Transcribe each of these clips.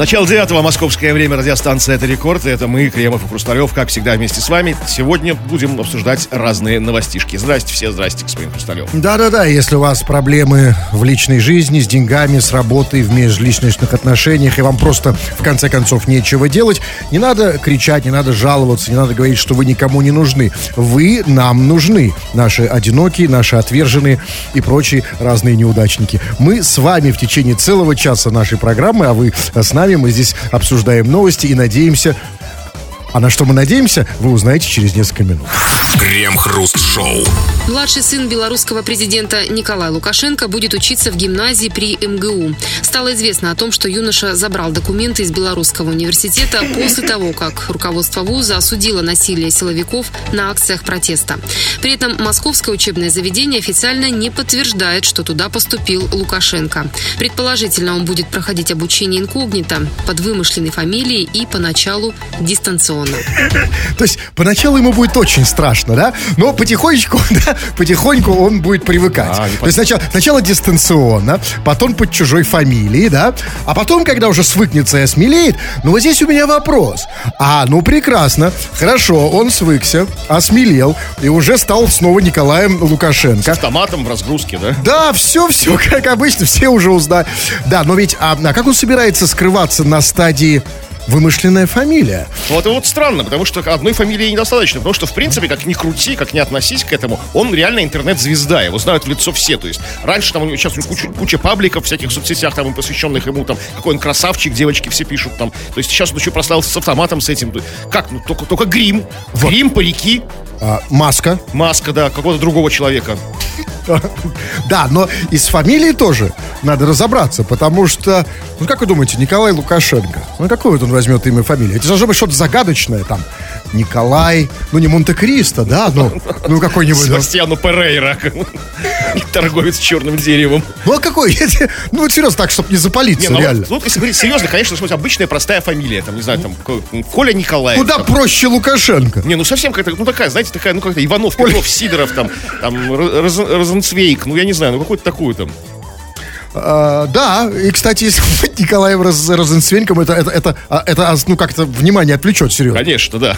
Начало девятого, московское время, радиостанция «Это рекорд». Это мы, Кремов и Хрусталев, как всегда, вместе с вами. Сегодня будем обсуждать разные новостишки. Здрасте все, здрасте, господин Хрусталев. Да-да-да, если у вас проблемы в личной жизни, с деньгами, с работой, в межличностных отношениях, и вам просто, в конце концов, нечего делать, не надо кричать, не надо жаловаться, не надо говорить, что вы никому не нужны. Вы нам нужны. Наши одинокие, наши отверженные и прочие разные неудачники. Мы с вами в течение целого часа нашей программы, а вы с нами, мы здесь обсуждаем новости и надеемся... А на что мы надеемся, вы узнаете через несколько минут. Крем-хруст-шоу. Младший сын белорусского президента Николай Лукашенко будет учиться в гимназии при МГУ. Стало известно о том, что юноша забрал документы из Белорусского университета после того, как руководство вуза осудило насилие силовиков на акциях протеста. При этом московское учебное заведение официально не подтверждает, что туда поступил Лукашенко. Предположительно, он будет проходить обучение инкогнито под вымышленной фамилией и поначалу дистанционно. То есть поначалу ему будет очень страшно, да? Но потихонечку, да, потихоньку он будет привыкать. А, То есть сначала, сначала дистанционно, потом под чужой фамилией, да? А потом, когда уже свыкнется и осмелеет, ну вот здесь у меня вопрос. А, ну прекрасно, хорошо, он свыкся, осмелел и уже стал снова Николаем Лукашенко. Автоматом в разгрузке, да? Да, все, все, как обычно, все уже узнали. Да, но ведь, а, а как он собирается скрываться на стадии вымышленная фамилия? Вот и вот странно, потому что одной фамилии недостаточно. Потому что, в принципе, как ни крути, как не относись к этому, он реально интернет-звезда. Его знают в лицо все. То есть раньше там у него сейчас у него куча, куча пабликов в всяких соцсетях, там, посвященных ему, там, какой он красавчик, девочки все пишут там. То есть сейчас он еще прославился с автоматом с этим. Как? Ну, только, только грим. Грим, парики, А, маска. маска, да, какого-то другого человека. Да, но и с фамилией тоже надо разобраться, потому что, ну как вы думаете, Николай Лукашенко, ну какое вот он возьмет имя и фамилию? Это должно быть что-то загадочное там. Николай, ну не Монте-Кристо, да, ну, ну какой-нибудь. да. Себастьяну Перейра. Торговец черным деревом. Ну а какой? Ну вот серьезно, так, чтобы не запалиться, ну, реально. вот, если говорить серьезно, конечно, быть обычная простая фамилия. Там, не знаю, там, Ко- Коля Николаев. Куда проще Лукашенко? Не, ну совсем какая-то, ну такая, знаете, такая, ну как-то Иванов, Петров, Сидоров, там, там, Роз- Розенцвейк, ну я не знаю, ну какую-то такую там. А, да, и, кстати, если быть Николаем Роз- Розенцвеньком, это, это, это, а, это, а, ну, как-то внимание отвлечет, серьезно. Конечно, да.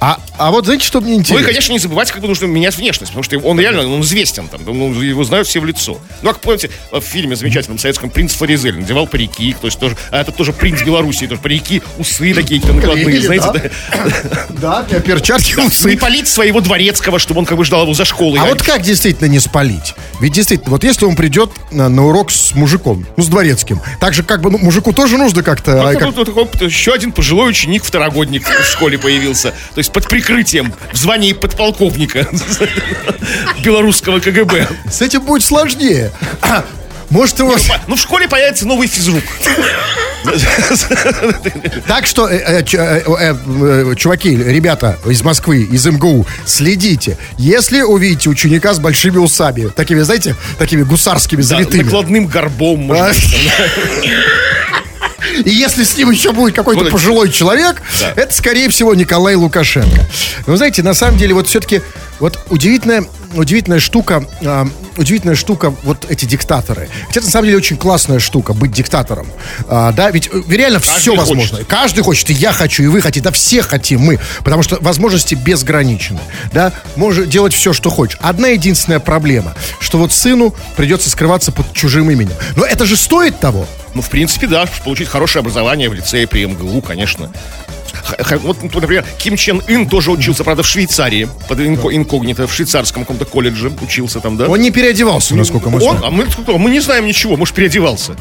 А, а вот знаете, что мне Ну и, интересно? конечно, не забывайте, как бы нужно менять внешность, потому что он реально, он известен там, ну, его знают все в лицо. Ну, как помните, в фильме замечательном советском «Принц Фаризель» надевал парики, то есть тоже, а это тоже принц Беларуси, тоже парики, усы такие какие-то накладные, знаете, да. Да, перчатки, да. усы. Не полить своего дворецкого, чтобы он как бы ждал его за школой. А вот как действительно не спалить? Ведь действительно, вот если он придет на, на урок с мужиком, ну, с дворецким, так же как бы, ну, мужику тоже нужно как-то... а, как- еще один пожилой ученик, второгодник в школе появился. То есть под прикрытием, в звании подполковника белорусского КГБ. С этим будет сложнее. Может, его... Ну, в школе появится новый физрук. Так что, э, э, э, чуваки, ребята из Москвы, из МГУ, следите. Если увидите ученика с большими усами, такими, знаете, такими гусарскими, Да, завитыми. накладным горбом, может И если с ним еще будет какой-то Вот. пожилой человек, Да. это, скорее всего, Николай Лукашенко. Вы знаете, на самом деле, вот все-таки, вот удивительная, удивительная штука, а, удивительная штука, вот эти диктаторы. Это, на самом деле, очень классная штука, быть диктатором. А, да, ведь э, реально все хочет. возможно. Каждый хочет, и я хочу, и вы хотите, да все хотим мы, потому что возможности безграничны, да, можешь делать все, что хочешь. Одна единственная проблема, что вот сыну придется скрываться под чужим именем. Но это же стоит того. Ну, в принципе, да, получить хорошее образование в лицее при МГУ, конечно. Вот, ну, например, Ким Чен Ын тоже учился, правда, в Швейцарии, под инко- инкогнито, в швейцарском каком-то колледже учился там, да? Он не переодевался, насколько мы Он, знаем. а мы, кто? мы не знаем ничего, может, переодевался.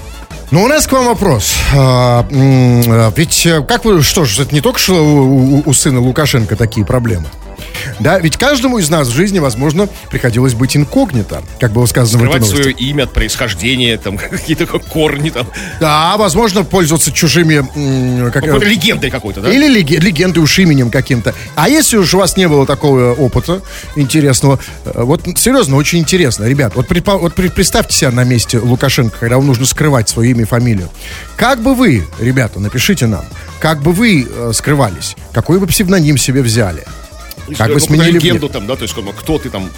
Но у нас к вам вопрос. А, а, ведь э, как вы, что ж, это не только что у- у сына Лукашенко такие проблемы. Да, ведь каждому из нас в жизни, возможно, приходилось быть инкогнито, как было сказано в этой Скрывать новости. свое имя от происхождения, там, какие-то корни, там, Да, возможно, пользоваться чужими... как, какой-то легендой какой-то, да? Или леге- легендой уж именем каким-то. А если уж у вас не было такого опыта интересного, э, вот серьезно, очень интересно, ребят, вот, предпо- вот представьте себя на месте Лукашенко, когда вам нужно скрывать свое имя и фамилию. Как бы вы, ребята, напишите нам, как бы вы э, скрывались, какой бы псевдоним себе взяли? Как бы Ну, сменили легенду там, да, то есть как бы, кто ты там,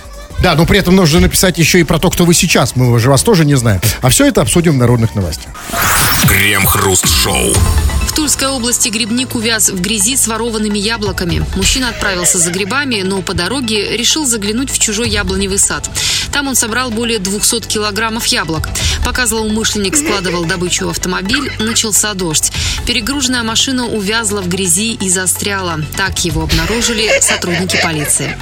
Да, но при этом нужно написать еще и про то, кто вы сейчас. Мы же вас тоже не знаем. А все это обсудим в народных новостях. Крем-хруст-шоу. В Тульской области грибник увяз в грязи с ворованными яблоками. Мужчина отправился за грибами, но по дороге решил заглянуть в чужой яблоневый сад. Там он собрал более 200 килограммов яблок. Пока злоумышленник складывал добычу в автомобиль, начался дождь. Перегруженная машина увязла в грязи и застряла. Так его обнаружили сотрудники полиции.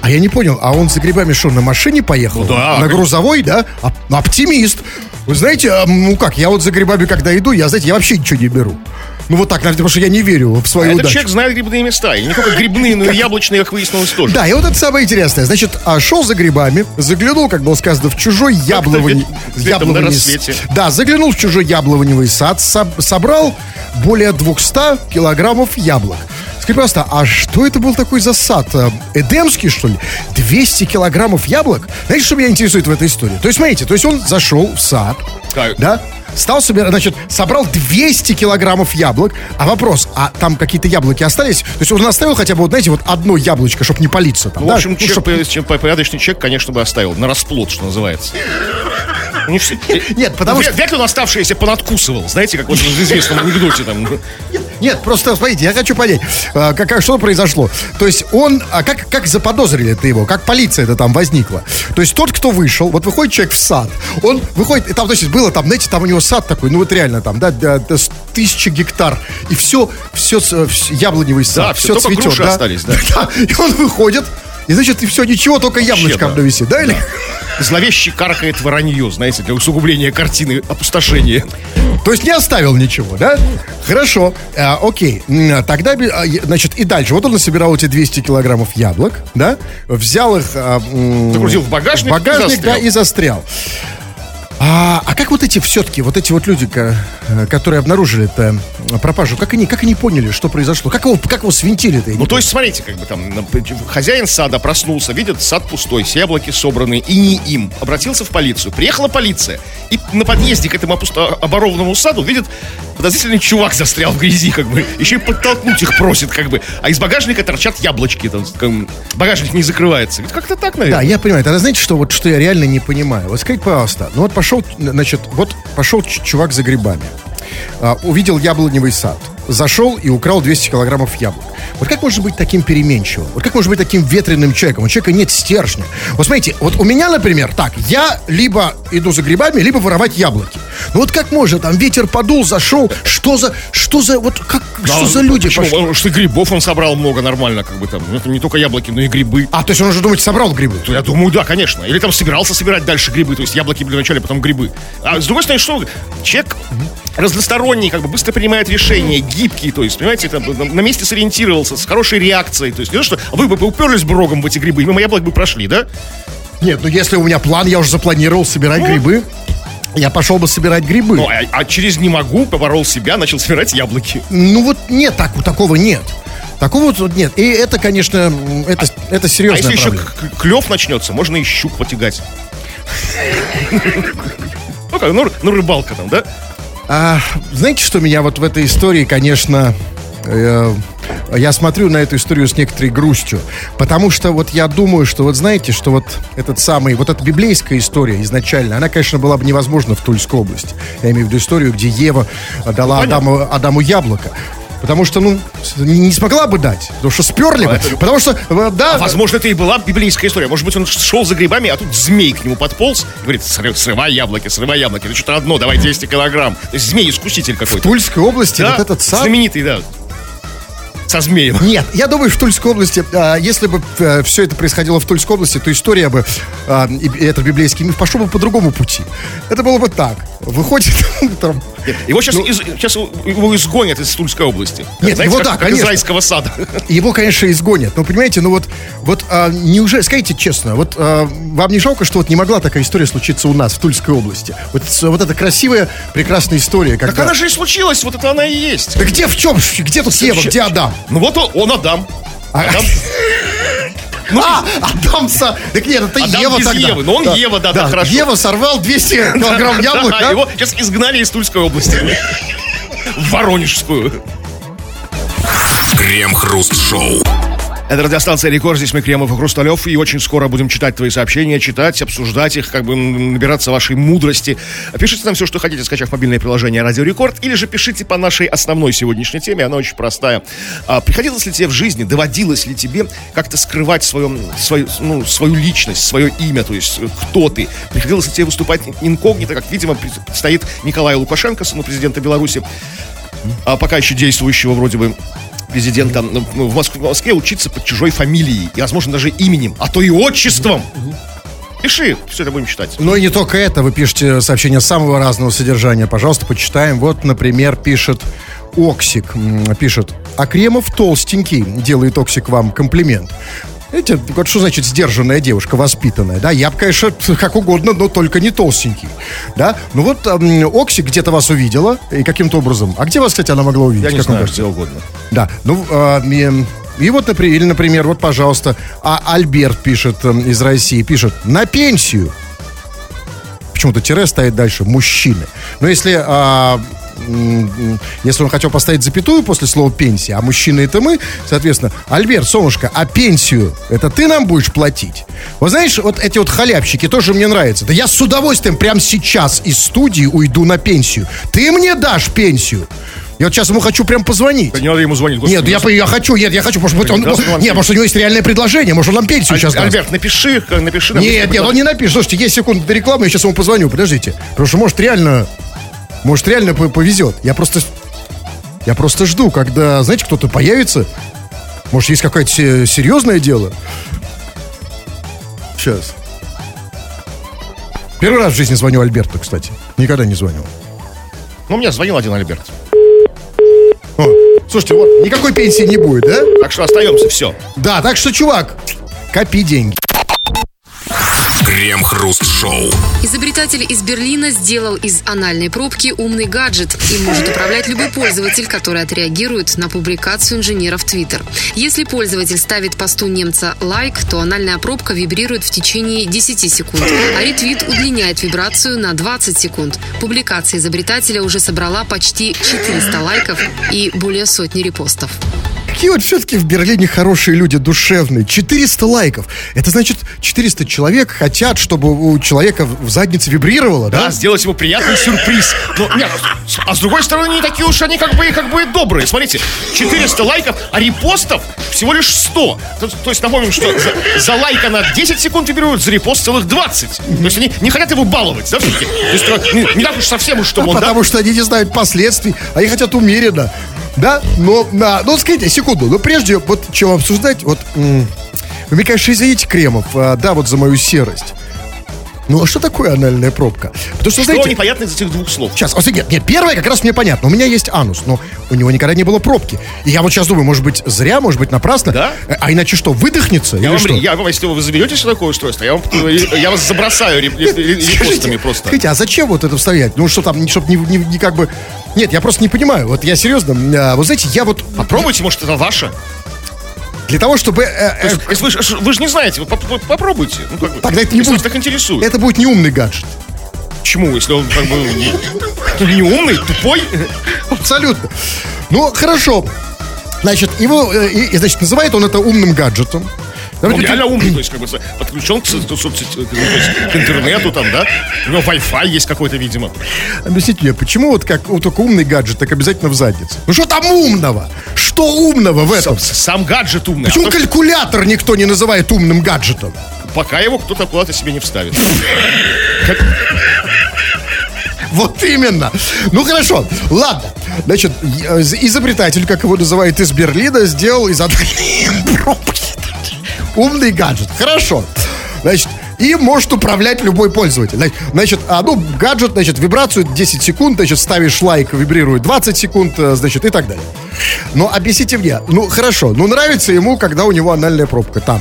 А я не понял, а он за грибами что, на машине поехал? Ну да. На грузовой, да? Оп- оптимист. Вы знаете, а, ну как, я вот за грибами, когда иду, я, знаете, я вообще ничего не беру. Ну вот так, потому что я не верю в А свою этот удачу. человек знает грибные места. И не только грибные, но и яблочные, как выяснилось, тоже. Да, и вот это самое интересное. Значит, а, шел за грибами, заглянул, как было сказано, в чужой яблоневый... рассвете. Да, заглянул в чужой яблоневый сад, соб- собрал более 200 килограммов яблок. Скажи, пожалуйста, а что это был такой за сад? Э, Эдемский, что ли? 200 килограммов яблок? Знаете, что меня интересует в этой истории? То есть, смотрите, то есть он зашел в сад, Так. да, стал собирать, значит, собрал 200 килограммов яблок. А вопрос, а там какие-то яблоки остались? То есть он оставил хотя бы, вот, знаете, вот одно яблочко, чтобы не палиться там, Ну, да? в общем, Ну, человек, чтоб- порядочный человек, конечно, бы оставил. На расплод, что называется. Не все- Нет, потому что- Вряд ли он оставшиеся понадкусывал. Знаете, как вот в известном анекдоте там. Нет, просто, смотрите, я хочу понять, а, как, что произошло. То есть он, а как, как заподозрили это его, как полиция это там возникла? То есть тот, кто вышел, вот выходит человек в сад, он выходит, и там, то есть было там, знаете, там у него сад такой, ну вот реально там, да, да, да, тысяча гектар, и все, все, яблоневый сад, Да, все только цветет, да? остались, да. Да, И он выходит, и значит, и все, ничего, только яблочко да. висит, да, или? Зловеще каркает воронье, знаете, для усугубления картины опустошения. То есть не оставил ничего, да? Хорошо, А, окей. Тогда, а, значит, и дальше. Вот он насобирал эти 200 килограммов яблок, да? Взял их... а, Загрузил в багажник и багажник, застрял. да, и застрял. А, а как вот эти все-таки, вот эти вот люди, э, которые обнаружили это пропажу, как они, как они поняли, что произошло? Как его, как его свинтили-то? Ну, то есть, смотрите, как бы там хозяин сада проснулся, видит, сад пустой, все яблоки собраны, и не им. Обратился в полицию. Приехала полиция. И на подъезде к этому опусто- оборованному саду видит подозрительный чувак застрял в грязи, как бы. Еще и подтолкнуть их просит, как бы. А из багажника торчат яблочки. Там, как багажник не закрывается. Ведь Как-то так, наверное. Да, я понимаю. Тогда знаете, что вот что я реально не понимаю? Вот скажите, пожалуйста, ну вот пошел, значит, вот пошел чувак за грибами, увидел яблоневый сад, зашел и украл 200 килограммов яблок. Вот как можно быть таким переменчивым? Вот как можно быть таким ветреным человеком? У человека нет стержня. Вот смотрите, вот у меня, например, так, я либо иду за грибами, либо воровать яблоки. Ну вот как можно, там ветер подул, зашел, что за, что за, вот как, Да, что за люди почему? пошли? Что грибов он собрал много нормально, как бы там. Ну, Это не только яблоки, но и грибы. А, то есть он уже, думаете, собрал грибы? То Я думаю, да, конечно. Или там собирался собирать дальше грибы, то есть яблоки были вначале, потом грибы. А с другой стороны, что человек разносторонний, как бы быстро принимает решения, гибкий, то есть, понимаете, там, на месте сориентировался, с хорошей реакцией. То есть, не то, что вы бы уперлись бы рогом в эти грибы, и мимо яблок бы прошли, да? Нет, ну если у меня план, я уже запланировал собирать грибы, я пошел бы собирать грибы. Ну, а, а через не могу, поборол себя, начал собирать яблоки. Ну вот нет, так, такого нет. Такого вот нет. И это, конечно, это, это А серьезная если еще проблема. клев начнется, можно и щук потягать. Ну как, ну, ну рыбалка там, да? А, знаете, что меня вот в этой истории, конечно, э, я смотрю на эту историю с некоторой грустью, потому что вот я думаю, что вот знаете, что вот этот самый, вот эта библейская история изначально, она, конечно, была бы невозможна в Тульской области. Я имею в виду историю, где Ева дала Ну, понятно. Адаму, Адаму яблоко. Потому что, ну, не смогла бы дать, потому что сперли бы. Потому что, э, да, А возможно, это и была библейская история. Может быть, он шел за грибами, а тут змей к нему подполз. и Говорит, «Сры- срывай яблоки, срывай яблоки. Это что-то одно, давай 200 килограмм. То есть змей-искуситель в какой-то. Тульской области Да, вот этот сад... знаменитый, да. Со змеем. Нет, я думаю, в Тульской области, а, если бы все это происходило в Тульской области, то история бы, а, и этот библейский миф пошел бы по другому пути. Это было бы так. Выходит утром. Его сейчас, сейчас его изгонят из Тульской области. Ну, Нет, Знаете, его как, да, как конечно. из райского сада. Его, конечно, изгонят. Но понимаете, ну вот, вот а, неужели, скажите честно, вот а, вам не жалко, что вот не могла такая история случиться у нас в Тульской области? Вот, вот эта красивая, прекрасная история, Так когда... она же и случилась, вот это она и есть. Да где в чем? Где тут Ева, где Адам? Ну вот он, он Адам. Адам. а, Адамса! Так нет, это Адам Ева без тогда. Евы, но он Ева, да, да, хорошо. Ева сорвал 200 килограмм яблок, Да, да? Его сейчас изгнали из Тульской области. В Воронежскую. Крем-хруст-шоу. Это радиостанция «Рекорд». Здесь мы, Кремов и Хрусталев. И очень скоро будем читать твои сообщения, читать, обсуждать их, как бы набираться вашей мудрости. Пишите нам все, что хотите, скачав мобильное приложение «Радио Рекорд». Или же пишите по нашей основной сегодняшней теме. Она очень простая. А, приходилось ли тебе в жизни, доводилось ли тебе как-то скрывать свою, свою, ну, свою личность, свое имя, то есть кто ты? Приходилось ли тебе выступать инкогнито, как, видимо, стоит Николай Лукашенко, сыну президента Беларуси, а пока еще действующего вроде бы президента ну, Москве, в Москве учиться под чужой фамилией и, возможно, даже именем, а то и отчеством. Пиши, все это будем читать. Ну и не только это, вы пишете сообщения самого разного содержания. Пожалуйста, почитаем. Вот, например, пишет Оксик, пишет, а Кремов толстенький, делает Оксик вам комплимент. Видите, вот что значит сдержанная девушка, воспитанная, да? Я бы, конечно, как угодно, но только не толстенький, да? Ну вот эм, Окси где-то вас увидела, и каким-то образом. А где вас, кстати, она могла увидеть? Я не знаю, где угодно. Да, ну, э, и вот, например, или, например, вот, пожалуйста, а Альберт пишет э, из России, пишет, на пенсию. Почему-то тире стоит дальше, мужчины. Но если э, если он хотел поставить запятую после слова пенсия, а мужчина это мы, соответственно, Альберт, солнышко, а пенсию это ты нам будешь платить? Вот знаешь, вот эти вот халявщики тоже мне нравятся. Да я с удовольствием прямо сейчас из студии уйду на пенсию. Ты мне дашь пенсию? Я вот сейчас ему хочу прям позвонить. Да не надо ему звонить. Господи, нет, я, я хочу, нет, я хочу, может быть, он, он, нет, может, у него есть реальное предложение, может, он нам пенсию Аль, сейчас Альберт, даст. напиши, напиши. Нам нет, нет, он не напишет. Слушайте, есть секунда до рекламы, я сейчас ему позвоню, подождите. Потому что, может, реально может, реально повезет. Я просто... Я просто жду, когда, знаете, кто-то появится. Может, есть какое-то серьезное дело. Сейчас. Первый раз в жизни звоню Альберту, кстати. Никогда не звонил. Ну, мне звонил один Альберт. О, слушайте, вот, никакой пенсии не будет, да? Так что остаемся, все. Да, так что, чувак, копи деньги. Крем-хруст-шоу. Изобретатель из Берлина сделал из анальной пробки умный гаджет. Им может управлять любой пользователь, который отреагирует на публикацию инженера в Твиттер. Если пользователь ставит посту немца лайк, то анальная пробка вибрирует в течение 10 секунд, а ретвит удлиняет вибрацию на 20 секунд. Публикация изобретателя уже собрала почти 400 лайков и более сотни репостов. Какие вот все-таки в Берлине хорошие люди, душевные. 400 лайков. Это значит, 400 человек хотят, чтобы у человека в заднице вибрировало, да? Да, сделать ему приятный сюрприз. Но, нет, а с другой стороны, не такие уж они как бы, как бы добрые. Смотрите, 400 лайков, а репостов всего лишь 100. То, то есть напомним, что за, за лайк она 10 секунд вибрирует, за репост целых 20. То есть они не хотят его баловать, да, все-таки? То есть не, не так уж совсем уж, чтобы он, Потому да? что они не знают последствий, они хотят умеренно. Да, но, да, ну, скажите, секунду, но прежде, вот, чем обсуждать, вот, вы мне, конечно, извините, Кремов, а, да, вот за мою серость. Ну, а что такое анальная пробка? Потому что, что знаете... непонятно из этих двух слов? Сейчас, вот, нет, нет, первое как раз мне понятно. У меня есть анус, но у него никогда не было пробки. И я вот сейчас думаю, может быть, зря, может быть, напрасно. Да? А иначе что, выдохнется? Я, вам, что? я вам, если вы заберетесь в такое устройство, я, вам, я вас забросаю репостами просто. Скажите, а зачем вот это вставлять? Ну, что там, чтобы не, не, не как бы... Нет, я просто не понимаю. Вот я серьезно, а, вы знаете, я вот... Попробуйте, может, это ваше? Для того, чтобы... Э, э, есть, вы, вы же не знаете, вы попробуйте. Ну, как бы, Тогда это не будет... так интересует. Это будет не умный гаджет. Почему? Если он как бы не, не умный, тупой? Абсолютно. Ну, хорошо. Значит, его, э, и, значит, называет он это умным гаджетом. Он реально умный, то есть как бы подключен к, к, интернету там, да? У него Wi-Fi есть какой-то, видимо. Объясните мне, почему вот как вот только умный гаджет, так обязательно в заднице? Ну что там умного? Что умного в этом? Сам, сам гаджет умный. Почему а калькулятор никто не называет умным гаджетом? Пока его кто-то куда-то себе не вставит. Вот именно. Ну хорошо, ладно. Значит, изобретатель, как его называют из Берлина, сделал из пробки умный гаджет. Хорошо. Значит, и может управлять любой пользователь. Значит, а, ну, гаджет, значит, вибрацию 10 секунд, значит, ставишь лайк, вибрирует 20 секунд, э, значит, и так далее. Но объясните мне, ну, хорошо, ну, нравится ему, когда у него анальная пробка там.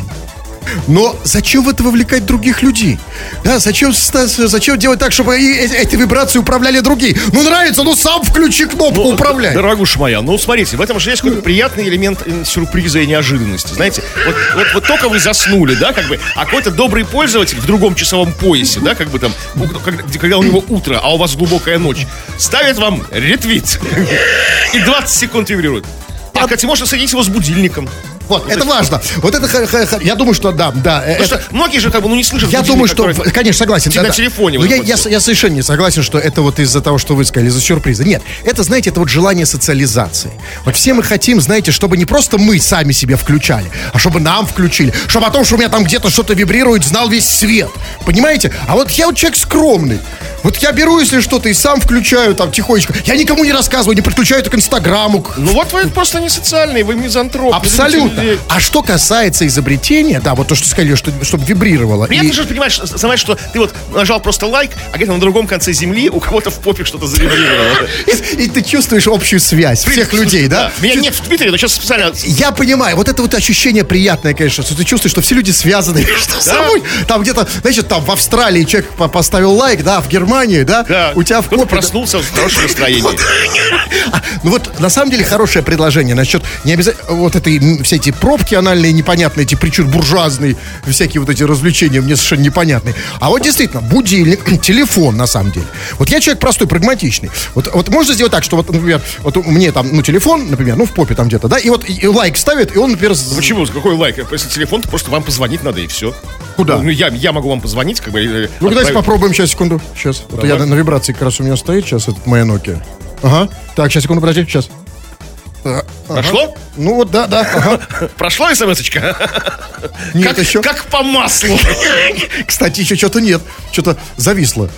Но зачем в это вовлекать других людей? Да, зачем, зачем делать так, чтобы эти вибрации управляли другие? Ну, нравится, ну, сам включи кнопку ну, управлять. Дорогуша моя, ну, смотрите, в этом же есть какой-то приятный элемент э, сюрприза и неожиданности. Знаете, вот, вот, вот только вы заснули, да, как бы, а какой-то добрый пользователь в другом часовом поясе, да, как бы там, когда, когда у него утро, а у вас глубокая ночь, ставит вам ретвит и 20 секунд вибрирует. А, кстати, можно соединить его с будильником. Вот, это важно. Вот это, я думаю, что да, да. э, Потому это- что многие же как бы ну, не слышат Я думаю, что, конечно, согласен. на да, телефоне Но я, я, совершенно не согласен, что это вот из-за того, что вы сказали, из-за сюрприза. Нет, это, знаете, это вот желание социализации. Вот все мы хотим, знаете, чтобы не просто мы сами себе включали, а чтобы нам включили. Чтобы о том, что у меня там где-то что-то вибрирует, знал весь свет. Понимаете? А вот я вот человек скромный. Вот я беру, если что-то, и сам включаю там тихонечко. Я никому не рассказываю, не подключаю это к Инстаграму, Ну вот вы просто не социальный, вы мизантроп. Абсолютно. Людей. А что касается изобретения, да, вот то, что сказали, что, чтобы вибрировало. Приятно и- же, понимаешь, знаешь, что ты вот нажал просто лайк, а где-то на другом конце земли у кого-то в попе что-то завибрировало. И, и ты чувствуешь общую связь всех людей, да? Меня нет в Твиттере, но сейчас специально... Я понимаю, вот это вот ощущение приятное, конечно, что ты чувствуешь, что все люди связаны между собой. Там где-то, значит, там в Австралии человек по- поставил лайк, да, в Германии, да, Да, у тебя в попе, проснулся в хорошем настроении. А, ну вот, на самом деле, хорошее предложение насчет не обязательно, вот этой, все эти пробки анальные, непонятные, эти причуд буржуазные, всякие вот эти развлечения мне совершенно непонятные. А вот действительно, будильник, телефон, на самом деле. Вот я человек простой, прагматичный. Вот, вот можно сделать так, что вот, например, вот мне там, ну, телефон, например, ну, в попе там где-то, да, и вот и лайк ставит, и он, например, Почему? Какой лайк? Если телефон, то просто вам позвонить надо и все. Куда? Ну, я, я могу вам позвонить, как бы... э, Ну, давайте отправить- попробуем сейчас, секунду. Сейчас. Вот я на, на вибрации как раз у меня стоит сейчас этот моя Nokia. Ага. Так, сейчас, секунду, подожди, сейчас. А, ага. Прошло? Ну вот, да, да. Ага. Прошло смс-очка? Нет, как, еще. как по маслу. Кстати, еще что-то нет. Что-то зависло.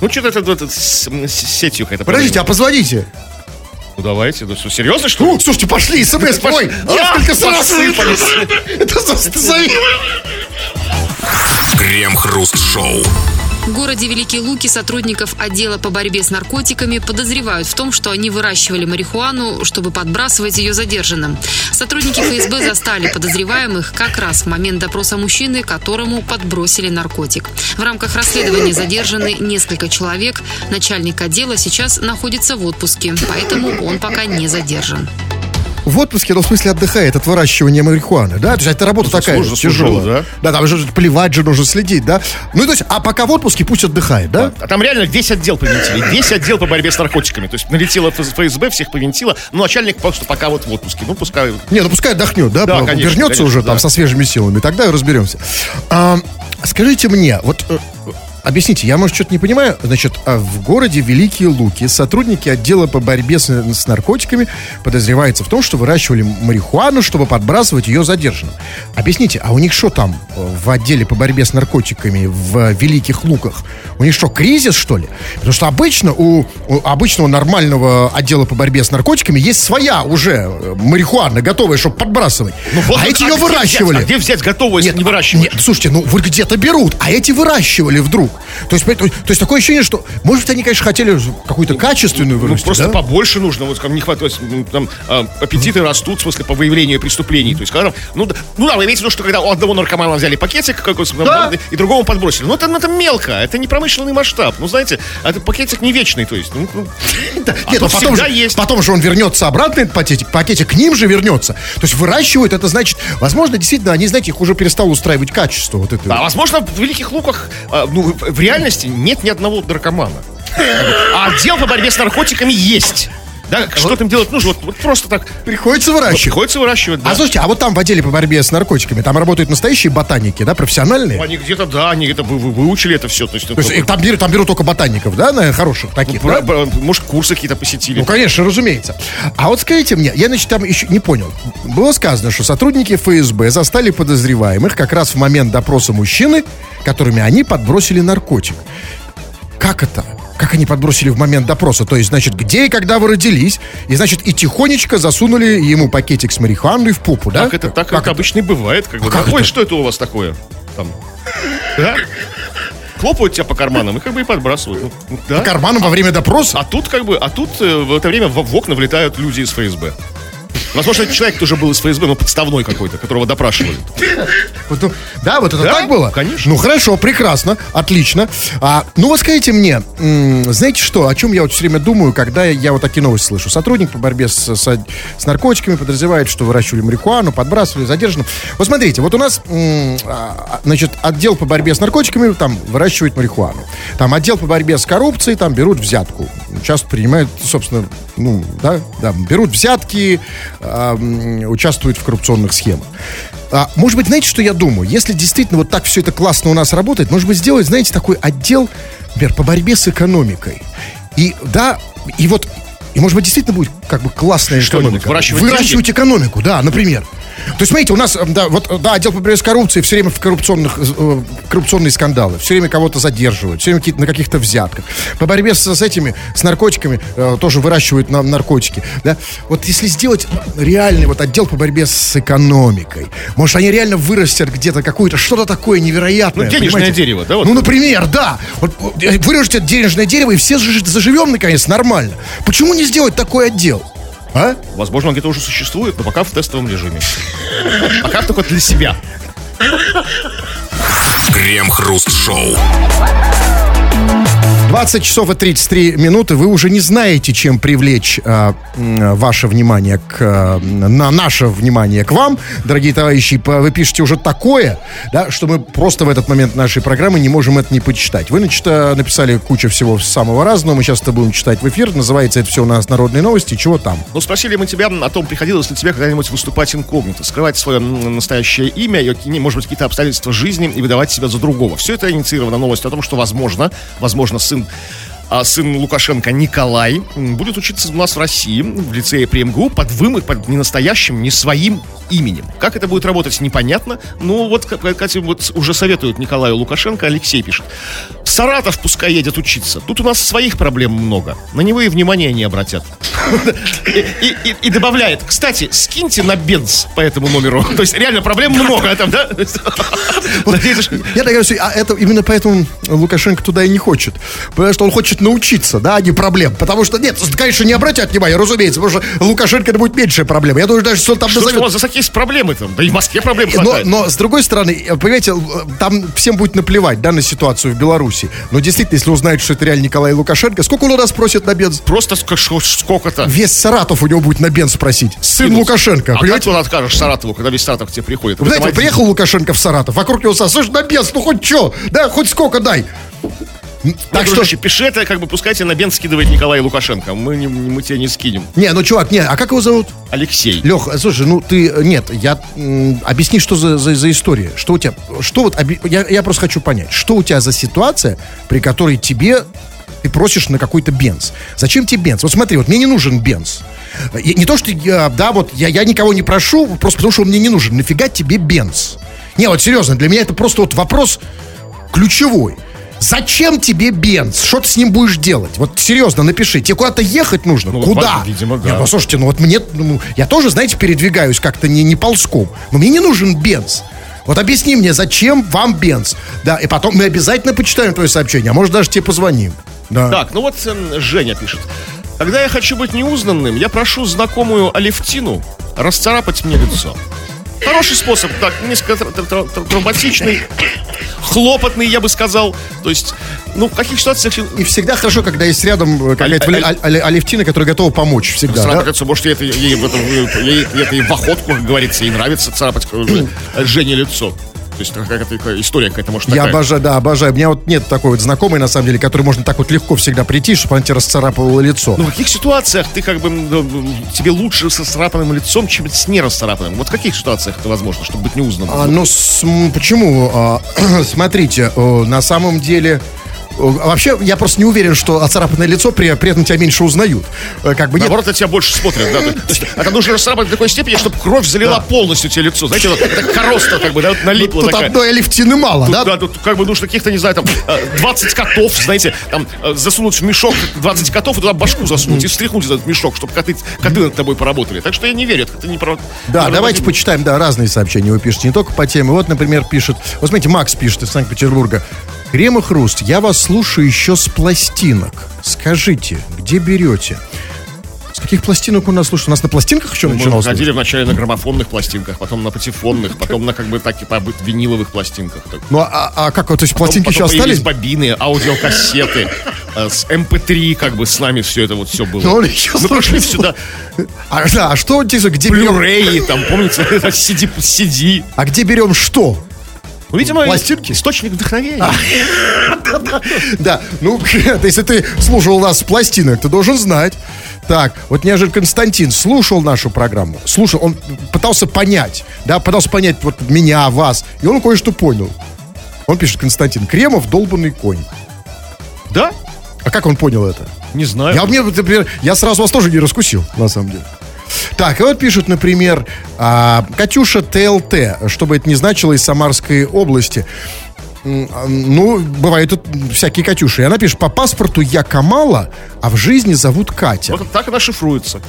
Ну, что-то это, это с, с сетью какая-то. Подождите, а позвоните. Ну, давайте. Ну, что, серьезно, что ли? Ну, слушайте, пошли, смс, ой, А, несколько сразу. посыпались. Это за- за- Крем-хруст-шоу. В городе Великие Луки сотрудников отдела по борьбе с наркотиками подозревают в том, что они выращивали марихуану, чтобы подбрасывать ее задержанным. Сотрудники ФСБ застали подозреваемых как раз в момент допроса мужчины, которому подбросили наркотик. В рамках расследования задержаны несколько человек. Начальник отдела сейчас находится в отпуске, поэтому он пока не задержан. В отпуске, ну, в смысле, отдыхает от выращивания марихуаны, да? То есть это работа такая заслужил, заслужил, тяжелая. да? Да, там же плевать же нужно следить, да? Ну, то есть, а пока в отпуске пусть отдыхает, да? А там реально весь отдел повинтили. Весь отдел по борьбе с наркотиками. То есть налетело ФС- ФСБ, всех повинтило. Но начальник просто пока вот в отпуске. Ну, пускай... Не, ну пускай отдохнет, да? Да, конечно, Вернется конечно, уже да. там со свежими силами, тогда и разберемся. А, скажите мне, вот э, объясните, я, может, что-то не понимаю. Значит, а в городе Великие Луки сотрудники отдела по борьбе с, с наркотиками подозреваются в том, что выращивали марихуану, чтобы подбрасывать ее задержанным. Объясните, а у них что там э, в отделе по борьбе с наркотиками в Великих Луках? У них что, кризис, что ли? Потому что обычно у, у обычного нормального отдела по борьбе с наркотиками есть своя уже э, марихуана, готовая, чтобы подбрасывать. Ну, вот, а эти а ее выращивали. взять? А где взять готового, если не а- выращивать? нет, слушайте, ну вот где-то берут, а эти выращивали вдруг. То есть, то есть такое ощущение, что, может, они, конечно, хотели какую-то качественную Ну, вырастить, просто да? побольше нужно, вот там не хватает, ну, там а, аппетиты растут, в смысле, по выявлению преступлений. То есть, когда, ну, да, ну да, вы имеете в виду, что когда у одного наркомана взяли пакетик какой Да. и другому подбросили. Ну, это, ну, это мелко, это не промышленный масштаб. Ну, знаете, это пакетик не вечный, то есть. Ну, ну, Да, а Нет, ну потом же, есть. потом же он вернется обратно, этот пакетик, пакетик к ним же вернется. То есть выращивают, это значит, возможно, действительно, они, знаете, их уже перестало устраивать качество вот это. А возможно, в Великих Луках, а, ну, в реальности нет ни одного наркомана. А отдел по борьбе с наркотиками есть. Да, что там делать нужно? Вот, вот просто так. Приходится выращивать. Приходится выращивать, да. А слушайте, а вот там в отделе по борьбе с наркотиками, там работают настоящие ботаники, да, профессиональные? Они где-то, да, они где-то вы- вы- выучили это все. То есть, То есть э, там, берут, там берут только ботаников, да, наверное, хороших таких, Бра- да? бра- Может, курсы какие-то посетили. Ну, конечно, разумеется. А вот скажите мне, я, значит, там еще не понял. Было сказано, что сотрудники ФСБ застали подозреваемых как раз в момент допроса мужчины, которыми они подбросили наркотик. Как это? Как они подбросили в момент допроса? То есть, значит, где и когда вы родились, и, значит, и тихонечко засунули ему пакетик с марихуаной в попу, да? Так это так Как это обычно и бывает. Как бы. как Ой, это? что это у вас такое? Там. Да? Хлопают тебя по карманам и как бы и подбрасывают. Ну, да. По карманам во время допроса? А тут как бы, а тут э, в это время в, в окна влетают люди из ФСБ. Возможно, человек тоже был из ФСБ, но подставной какой-то, которого допрашивали. Ну, да, вот это Да, так было? конечно. Ну хорошо, прекрасно, отлично. А, ну вот скажите мне, знаете что, о чем я вот все время думаю, когда я вот такие новости слышу? Сотрудник по борьбе с, с- с наркотиками подозревает, что выращивали марихуану, подбрасывали, задержанным. Вот смотрите, вот у нас, м, а, значит, отдел по борьбе с наркотиками там выращивает марихуану. Там отдел по борьбе с коррупцией там берут взятку. часто принимают, собственно, ну, да, да берут взятки, э, участвуют в коррупционных схемах. А, может быть, знаете, что я думаю? Если действительно вот так все это классно у нас работает, может быть, сделать, знаете, такой отдел, например, по борьбе с экономикой. И да, и вот, и может быть, действительно будет как бы классная экономика. Выращивать, Выращивать экономику, да, например. То есть, смотрите, у нас, да, вот, да, отдел по борьбе с коррупцией все время в коррупционных, э, коррупционные скандалы, все время кого-то задерживают, все время какие-то, на каких-то взятках. По борьбе с, с этими, с наркотиками э, тоже выращивают на, наркотики, да. Вот если сделать реальный вот отдел по борьбе с экономикой, может, они реально вырастят где-то какое-то, что-то такое невероятное. Ну, денежное понимаете? дерево, да, вот? Ну, например, да. Вот э, вырастет денежное дерево, и все заж- заживем, наконец, нормально. Почему не сделать такой отдел? А? Возможно, он где-то уже существует, но пока в тестовом режиме. Пока только для себя. Крем-хруст-шоу. 20 часов и 33 минуты. Вы уже не знаете, чем привлечь м, ваше внимание к... а, на наше внимание к вам, дорогие товарищи. Вы пишете уже такое, да, что мы просто в этот момент нашей программы не можем это не почитать. Вы, значит, а, написали кучу всего самого разного. Мы сейчас это будем читать в эфир. Называется это все у нас «Народные новости». Чего там? Ну, спросили мы тебя о том, приходилось ли тебе когда-нибудь выступать инкогнито, скрывать свое настоящее имя, и, может быть, какие-то обстоятельства жизни и выдавать себя за другого. Все это инициировано новостью о том, что, возможно, возможно, сын doen. А сын Лукашенко Николай будет учиться у нас в России в лицее при МГУ под вымы, под не настоящим, не своим именем. Как это будет работать, непонятно. Ну, вот, кстати, вот уже советуют Николаю Лукашенко, Алексей пишет. В Саратов пускай едет учиться. Тут у нас своих проблем много. На него и внимания не обратят. И, добавляет, кстати, скиньте на бенз по этому номеру. То есть реально проблем много там, да? Я так говорю, а это именно поэтому Лукашенко туда и не хочет. Потому что он хочет научиться, да, а не проблем. Потому что, нет, конечно, не обратят внимания, разумеется, потому что Лукашенко это будет меньшая проблема. Я думаю, даже если он там Что у назовет... вас за такие проблемы там? Да и в Москве проблем Но, хватает. но, с другой стороны, понимаете, там всем будет наплевать, да, на ситуацию в Беларуси. Но действительно, если узнают, что это реально Николай Лукашенко, сколько он у нас просит на бенз? Просто сколько-то. Весь Саратов у него будет на бенз просить. Сын Кинуть. Лукашенко, А как понимаете? ты он откажешь Саратову, когда весь Саратов к тебе приходит? Вы знаете, приехал Лукашенко в Саратов, вокруг него слушай, на бенз, ну хоть что, да, хоть сколько дай. Так что, дружище, пиши это, как бы пускайте на бен скидывает Николай Лукашенко. Мы, не, мы тебя не скинем. не, ну чувак, не, а как его зовут? Алексей. Лех, слушай, ну ты, нет, я, м, объясни, что за, за, за история, что у тебя, что вот, оби- я, я просто хочу понять, что у тебя за ситуация, при которой тебе, ты просишь на какой-то бенз. Зачем тебе бенз? Вот смотри, вот мне не нужен бенз. Я- не то, что я, да, вот я, я никого не прошу, просто потому что он мне не нужен. Нафига тебе бенз? Не, вот серьезно, для меня это просто вот вопрос ключевой. Зачем тебе бенз? Что ты с ним будешь делать? Вот серьезно, напиши. Тебе куда-то ехать нужно? Ну, Куда? видимо, да. Не, ну, слушайте, ну вот мне, ну, я тоже, знаете, передвигаюсь как-то не, не ползком. Но мне не нужен бенз. Вот объясни мне, зачем вам бенз? Да, и потом мы обязательно почитаем твое сообщение, а может даже тебе позвоним. Да. Так, ну вот Женя пишет. Когда я хочу быть неузнанным, я прошу знакомую Алевтину расцарапать мне лицо. Хороший способ, так, несколько тр- тр- тр- тр- травматичный, хлопотный, я бы сказал. То есть, ну, в каких ситуациях И всегда хорошо, когда есть рядом э, какая-то Алевтина, которая готова помочь всегда. царапать да? может, ей это, ей, в этом, ей это и в охотку, как говорится, ей нравится царапать э, Жене лицо. То есть, какая-то история какая-то, может, Я такая. обожаю, да, обожаю. У меня вот нет такой вот знакомой, на самом деле, которой можно так вот легко всегда прийти, чтобы она тебе расцарапывала лицо. Ну, в каких ситуациях ты как бы м, тебе лучше с расцарапанным лицом, чем с нерасцарапанным? Вот в каких ситуациях это возможно, чтобы быть неузнанным? А, ну, с- почему? А, смотрите, э, на самом деле... э, Вообще, я просто не уверен, что оцарапанное лицо при, при этом тебя меньше узнают. Э, Как бы нет. Наоборот, на тебя больше смотрят, да. Это нужно расцарапать до такой степени, чтобы кровь залила полностью тебе лицо. Знаете, вот так короста как бы, да, вот налипла Тут такая. одной алифтины мало, Тут, да? да, тут как бы нужно каких-то, не знаю, там, э, 20 котов, знаете, там, э, засунуть в мешок 20 котов и туда башку засунуть и встряхнуть этот мешок, чтобы коты, коты над тобой поработали. Так что я не верю, это не про... Да, не давайте почитаем, да, разные сообщения вы пишете, не только по теме. Вот, например, пишет, вот смотрите, Макс пишет из Санкт-Петербурга. Крем и хруст, я вас слушаю еще с пластинок. Скажите, где берете? С каких пластинок у нас слушают? У нас на пластинках еще Мы начиналось? ходили вначале на граммофонных пластинках, потом на патефонных, потом на как бы так типа виниловых пластинках. Ну, а, а как, вот, то есть Потом- пластинки еще потом появились остались? бобины, аудиокассеты, э, с MP3, как бы с нами все это вот все было. Ну, еще Мы слушать. сюда, А, да, а что, где берем? Blu-ray, там, помните, CD, CD. А где берем что? Ну, видимо, Пластинки? источник вдохновения. Да, ну, если ты слушал нас пластинок, ты должен знать. Так, вот неожиданно Константин слушал нашу программу, слушал, он пытался понять, да, пытался понять вот меня, вас, и он кое-что понял. Он пишет, Константин, Кремов долбанный конь. Да? А как он понял это? Не знаю. Я, мне, например, я сразу вас тоже не раскусил, на самом деле. Так, и вот пишут, например, а, Катюша ТЛТ, что бы это ни значило, из Самарской области. А, Ну, бывают тут всякие Катюши. И она пишет, по паспорту я Камала, а в жизни зовут Катя. Вот так она шифруется.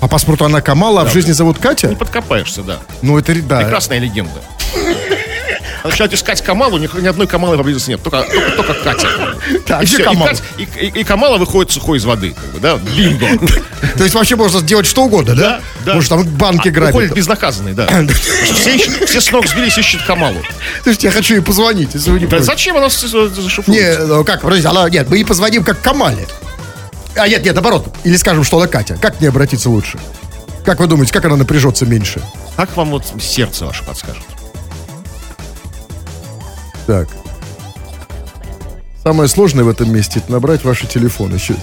По паспорту она Камала, а в жизни зовут Не Катя? подкопаешься, да. Ну, это, да. Прекрасная легенда. Начинают искать Камалу, ни, ни одной Камалы поблизости нет, только, только, только Катя. Так, и, и, Камала? Катя- и, и- и Камала выходит сухой из воды, как бы, да, бинго. То есть вообще можно сделать что угодно, да? Да. Может, там банки А, грабят. безнаказанный, да. Все, все с ног сбились, ищут Камалу. Слушайте, я хочу ей позвонить, если вы не зачем она зашифруется? Не, ну как, подождите, она, нет, мы ей позвоним как Камале. А нет, нет, наоборот. Или скажем, что она Катя. Как к ней обратиться лучше? Как вы думаете, как она напряжется меньше? Как вам вот сердце ваше подскажет? Так. Самое сложное в этом месте это набрать ваши телефоны. Щас.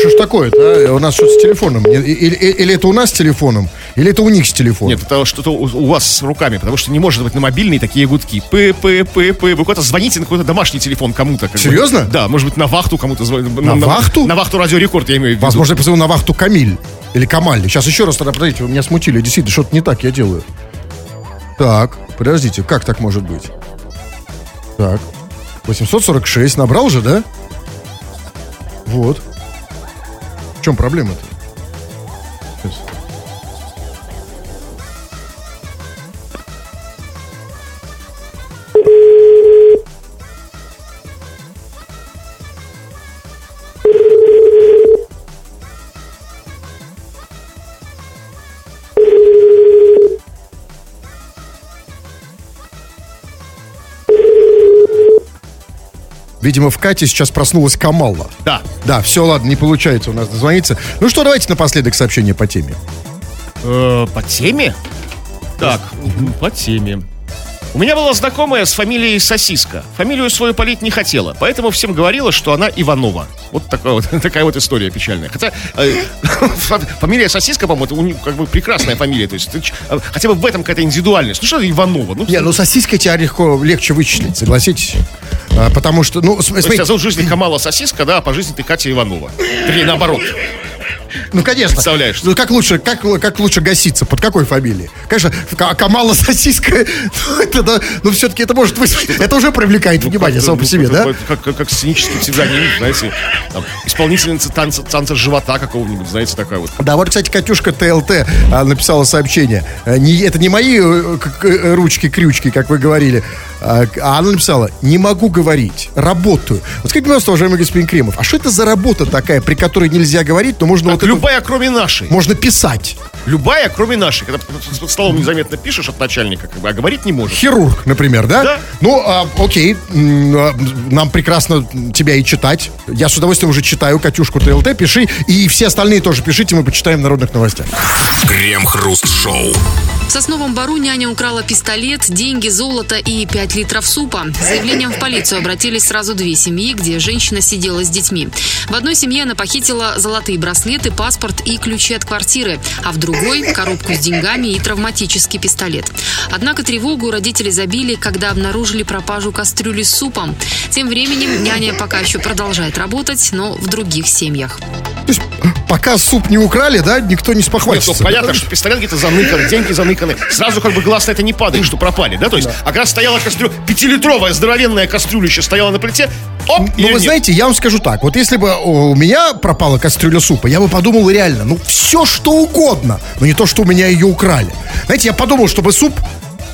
Что ж такое-то, а? У нас что-то с телефоном. Или, или- или это у нас с телефоном, или это у них с телефоном. Нет, это что-то у, у вас с руками, потому что не может быть на мобильный такие гудки. П, П, П, П. Вы куда-то звоните на какой-то домашний телефон кому-то. как бы. Серьезно? Да, может быть, на вахту кому-то звонить. На вахту? На вахту Радио Рекорд, я имею в виду. Возможно, я позову на вахту Камиль. Или Камаль. Сейчас еще раз тогда, подождите, вы меня смутили. Действительно, что-то не так я делаю. Так, подождите, как так может быть? Так, 846, набрал же, да? Вот. В чем проблема-то? Видимо, в Кате сейчас проснулась Камала. Да. Да, все, ладно, не получается у нас дозвониться. Ну что, давайте напоследок сообщение по теме. Э, по теме? Так, по теме. У меня была знакомая с фамилией Сосиска. Фамилию свою полить не хотела, поэтому всем говорила, что она Иванова. Вот такая вот, такая вот история печальная. Хотя э, фа- фамилия Сосиска, по-моему, как бы прекрасная фамилия. То есть ты ч- э, хотя бы в этом какая-то индивидуальность. Ну что это Иванова? Ну, Не, ну сосиской тебя легко, легче вычислить, согласитесь? А, потому что, ну, см- то есть тебя зовут в жизни Камала Сосиска, да, а по жизни ты Катя Иванова. Вернее, наоборот. Ну, конечно. Представляешь. Ну, как лучше, как, как лучше гаситься? Под какой фамилией? Конечно, Ка- Камала сосиска, ну, это, да, ну, все-таки это может быть, это уже привлекает внимание само по себе, Ну, да? Как, как, как, сценический псевдоним, знаете, там, исполнительница танца, танца живота какого-нибудь, знаете, такая вот. Да, вот, кстати, Катюшка ТЛТ а, написала сообщение. А, не, это не мои э, к- ручки-крючки, как вы говорили. А, а она написала, не могу говорить, работаю. Вот скажите, пожалуйста, уважаемый господин Кремов, а что это за работа такая, при которой нельзя говорить, но можно Так, вот любая, кроме нашей. можно писать? Любая, кроме нашей. Когда под столом незаметно пишешь от начальника, как бы, а говорить не можешь. Хирург, например, да? Да. Ну, а, окей, а, нам прекрасно тебя и читать. Я с удовольствием уже читаю Катюшку ТЛТ, пиши, и все остальные тоже пишите, мы почитаем в народных новостях. Крем-хруст-шоу. В Сосновом Бару няня украла пистолет, деньги, золото и 5 литров супа. С заявлением в полицию обратились сразу две семьи, где женщина сидела с детьми. В одной семье она похитила золотые браслеты, паспорт и ключи от квартиры, а в другой – коробку с деньгами и травматический пистолет. Однако тревогу родители забили, когда обнаружили пропажу кастрюли с супом. Тем временем няня пока еще продолжает работать, но в других семьях. Пока суп не украли, да, никто не Нет, ну, спохватится. понятно, что пистолет где-то заныкан, деньги заныканы. Сразу как бы глаз на это не падает, что пропали, да? То есть, а когда стояла кастрюля, пятилитровая здоровенная кастрюлища стояла на плите, оп, Ну, вы нет? знаете, я вам скажу так. Вот если бы у меня пропала кастрюля супа, я бы подумал реально, ну, все что угодно, но не то, что у меня ее украли. Знаете, я подумал, чтобы суп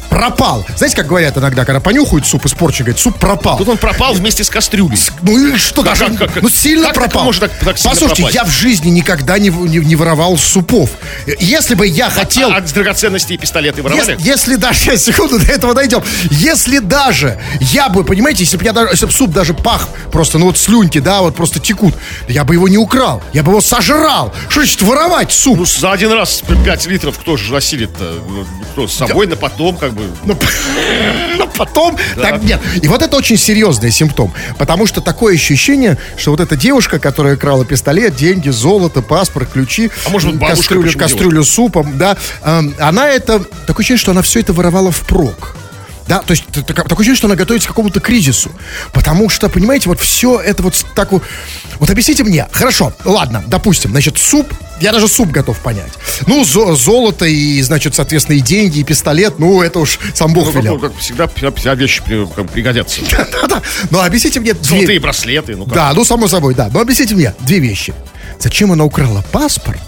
пропал. Знаете, как говорят иногда, когда понюхают суп испорчен, говорят, суп пропал. Тут он пропал вместе с кастрюлей. Ну и что, даже, как- как- ну сильно как пропал. может так- так сильно Послушайте, пропасть? я в жизни никогда не, не, не воровал супов. Если бы я хотел... А, а драгоценности и пистолеты Если, воровали? если даже, сейчас, секунду, до этого дойдем. Если даже я бы, понимаете, если бы я даже, если бы суп даже пах, просто, ну вот слюньки, да, вот просто текут, я бы его не украл, я бы его сожрал. Что значит воровать суп? Ну, за один раз 5 литров кто же засилит-то? Ну, Кто, с собой на потом, как бы. Ну, п- ну, потом, так нет. И вот это очень серьезный симптом, потому что такое ощущение, что вот эта девушка, которая крала пистолет, деньги, золото, паспорт, ключи, А может, м, бабушка, кастрюлю, кастрюлю супом, да, эм, она это, такое ощущение, что она все это воровала впрок. Да, то есть т- т- такое ощущение, что она готовится к какому-то кризису. Потому что, понимаете, вот все это вот так вот... Вот объясните мне, хорошо, ладно, допустим, значит, суп, я даже суп готов понять. Ну, зо- золото и, значит, соответственно, и деньги, и пистолет, ну, это уж сам Бог Ну, велел. ну, как всегда, вся, вещи пригодятся. Да-да. Но объясните мне две... Золотые браслеты, ну как. Да, ну, само собой, да. Но объясните мне две вещи. Зачем она украла паспорт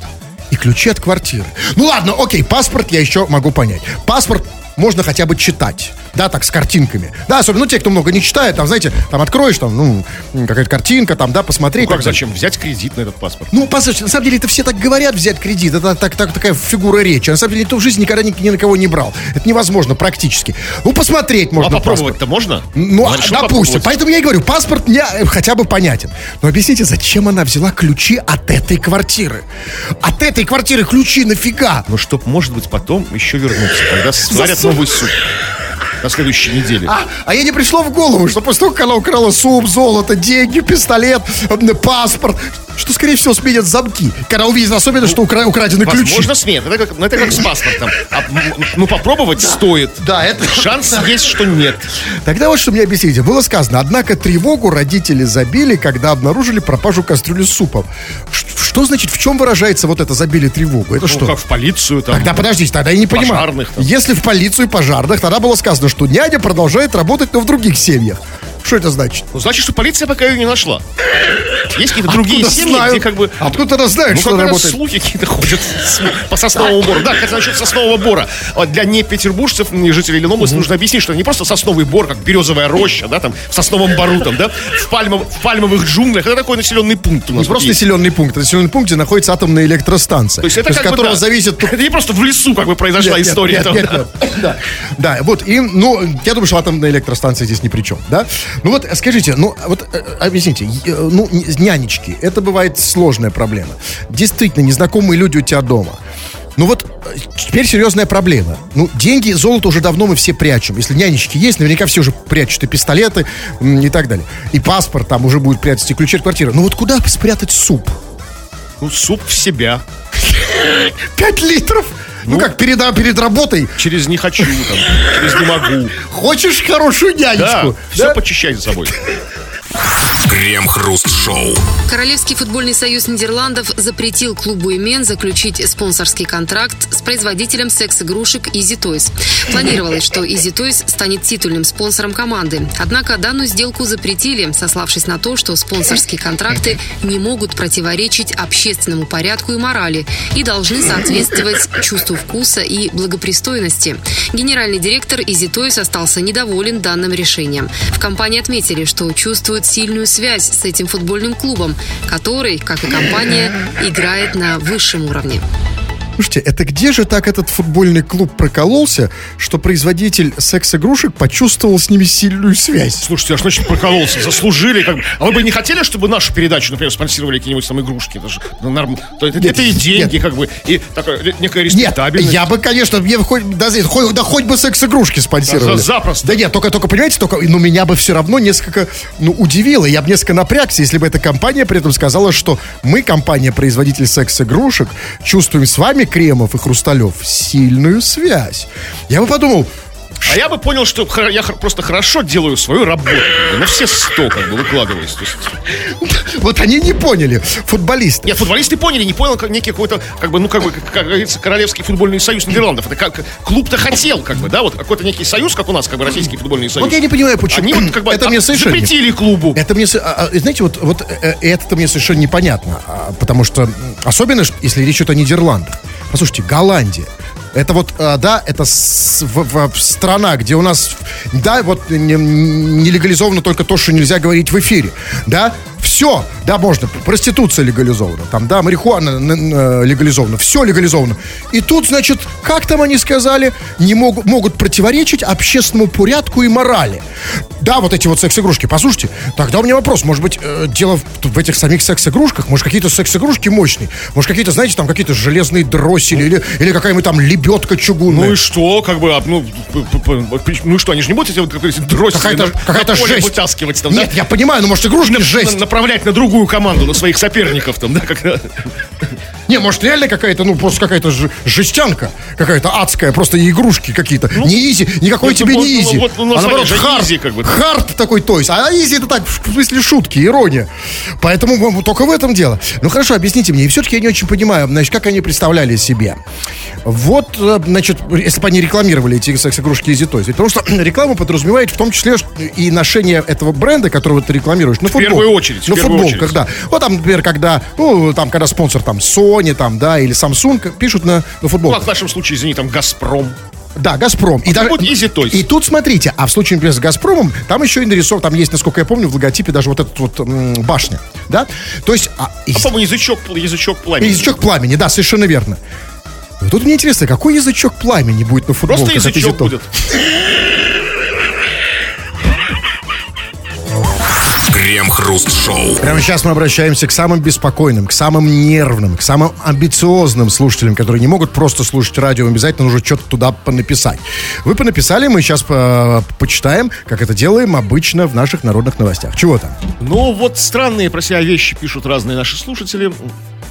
и ключи от квартиры? Ну, ладно, окей, паспорт я еще могу понять. Паспорт можно хотя бы читать. Да, так, с картинками. Да, особенно, ну, те, кто много не читает, там, знаете, там откроешь, там, ну, какая-то картинка, там, да, посмотреть. Ну как, так зачем? Взять кредит на этот паспорт. Ну, послушайте, на самом деле, это все так говорят, взять кредит. Это так, так, такая фигура речи. А на самом деле, никто в жизни никогда ни, ни на кого не брал. Это невозможно практически. Ну, посмотреть А можно паспорт. попробовать-то можно? Ну, а, допустим. Поэтому я и говорю, паспорт мне э, хотя бы понятен. Но объясните, зачем она взяла ключи от этой квартиры? От этой квартиры ключи нафига? Ну, чтоб, может быть, потом еще вернуться, когда сварят. Новый суп. На следующей неделе. А, а ей не пришло в голову, что после того, как она украла суп, золото, деньги, пистолет, паспорт, что, скорее всего, сменят замки. Когда увидят особенно, что укра- украдены ключи. Возможно, сменят. Это как, ну, это как с паспортом. А, ну, попробовать стоит. Да, это... Шанс есть, что нет. Тогда вот что мне объясните. Было сказано, однако тревогу родители забили, когда обнаружили пропажу кастрюли с супом. Ш- Что значит, в чем выражается вот это забили тревогу? Это Ну, что? как в полицию там. Тогда подождите, тогда я не понимаю. Пожарных там. Если в полицию и пожарных, тогда было сказано, что няня продолжает работать, но в других семьях. Что это значит? Ну, значит, что полиция пока ее не нашла. Есть какие-то другие семьи, знают? где как бы... Откуда она знает, Ну, что как работает? слухи какие-то ходят по сосновому бору. Да, кстати, насчет соснового бора. Вот Для не петербуржцев, не жителей Ленобласти нужно объяснить, что не просто сосновый бор, как березовая роща, да, там, в сосновом бору, там, да, в, пальмов- в пальмовых джунглях. Это такой населенный пункт у нас Не просто есть. населенный пункт, а населенный пункт, где находится атомная электростанция. То есть это из бы, которого да, зависит... Это не просто в лесу как бы произошла Нет, история. нет, там, нет, да. нет. Да. Да, вот, и, ну, я думаю, что атомная электростанция здесь ни при чем, да? Ну вот, скажите, ну, вот, э, объясните, э, ну, н- нянечки, это бывает сложная проблема. Действительно, незнакомые люди у тебя дома. Ну вот, э, теперь серьезная проблема. Ну, деньги, золото уже давно мы все прячем. Если нянечки есть, наверняка все уже прячут и пистолеты и так далее. И паспорт там уже будет прятать, и ключи от квартиры. Ну вот куда спрятать суп? Ну, суп в себя. Пять литров? Ну, как, перед, а, перед работой Через не хочу, там, через не могу. хочешь хорошую Да, нянечку? все почищай за собой. Крем-хруст-шоу. Королевский футбольный союз Нидерландов запретил клубу «Имен» заключить спонсорский контракт с производителем секс-игрушек Easy Toys. Планировалось, что Easy Toys станет титульным спонсором команды. Однако данную сделку запретили, сославшись на то, что спонсорские контракты не могут противоречить общественному порядку и морали и должны соответствовать чувству вкуса и благопристойности. Генеральный директор Easy Toys остался недоволен данным решением. В компании отметили, что чувствуют сильную связь с этим футбольным клубом, который, как и компания, играет на высшем уровне. Слушайте, это где же так этот футбольный клуб прокололся, что производитель секс-игрушек почувствовал с ними сильную связь? Слушайте, а что значит прокололся? Заслужили? Как... А вы бы не хотели, чтобы нашу передачу, например, спонсировали какие-нибудь там игрушки? Это же ну, норм... То это, Нет, это и деньги, нет. как бы, и такая ре- некая Нет, респектабельность. я бы, конечно, мне хоть, да, хоть, да хоть бы секс-игрушки спонсировали. Да, запросто. Да нет, только, только, понимаете, только, ну, меня бы все равно несколько, ну, удивило. Я бы несколько напрягся, если бы эта компания при этом сказала, что мы, компания-производитель секс-игрушек, чувствуем с вами, Кремов и Хрусталев, сильную связь. Я бы подумал, А я бы понял, что я просто хорошо делаю свою работу. На все сто, как бы, выкладываюсь. Вот они не поняли, футболисты. Нет, футболисты поняли, не понял, как некий какой-то, как бы, ну, как бы, как, говорится, Королевский футбольный союз Нидерландов. Это как клуб-то хотел, как бы, да, вот какой-то некий союз, как у нас, как бы, Российский футбольный союз. Вот я не понимаю, почему. Они вот, как бы, это а, мне совершенно... запретили клубу. Это мне, а, а, знаете, вот, вот э, э, это мне совершенно непонятно, потому что, особенно, если речь идет о Нидерландах. Послушайте, Голландия, Это вот, а, да, это в- в- страна, где у нас, да, вот не, не только то, что нельзя говорить в эфире, да, все, да, можно, проституция легализована, там, да, марихуана н- легализована, все легализовано. И тут, значит, как там они сказали, не могут, могут противоречить общественному порядку и морали. Да, вот эти вот секс-игрушки, послушайте, тогда у меня вопрос, может быть, э, дело в, в этих самих секс-игрушках, может, какие-то секс-игрушки мощные, может, какие-то, знаете, там какие-то железные дросели или, или какая-нибудь там лебедка чугунная. Ну и что, как бы, а, ну, ну что, они же не будут эти вот, как говорится, дросели Какая-то- на- какая-то на жесть. вытаскивать там, Нет, да? я понимаю, ну, может, игрушки На- жесть. направлять на другую команду, на своих соперников там, да, как Не, может, реально какая-то, ну, просто какая-то жестянка, какая-то адская, просто игрушки какие-то. не easy, никакой ну, тебе вот, не ну, easy. вот, ну, а наоборот, hard, как бы. хард такой, то есть. А изи это так, в смысле шутки, ирония. Поэтому ну, только в этом дело. Ну, хорошо, объясните мне. И все-таки я не очень понимаю, значит, как они представляли себе. Вот, э, значит, если бы они рекламировали эти секс-игрушки Toys. Ведь Потому что реклама подразумевает в том числе и ношение этого бренда, которого ты рекламируешь, на футбол. первую очередь, в На первую футбол, очередь. когда. Вот там, например, когда, ну, там, когда спонсор там Sony, там, да, или Samsung пишут на, на футбол. Ну, а в нашем случае, извини, там, Газпром. Да, Газпром. И, вот Easy Toys. и тут смотрите, а в случае, например, с Газпромом, там еще и нарисован, там есть, насколько я помню, в логотипе даже вот этот вот м, башня, да? То есть, а, и- А, по-моему, язычок, язычок пламени. язычок пламени, да, совершенно верно. Но Тут мне интересно, какой язычок пламени будет на футболке? Просто язычок будет. Крем-хруст-шоу. Прямо сейчас мы обращаемся к самым беспокойным, к самым нервным, к самым амбициозным слушателям, которые не могут просто слушать радио, обязательно нужно что-то туда понаписать. Вы понаписали, мы сейчас по- почитаем, как это делаем обычно в наших народных новостях. Чего там? Ну, вот странные про себя вещи пишут разные наши слушатели.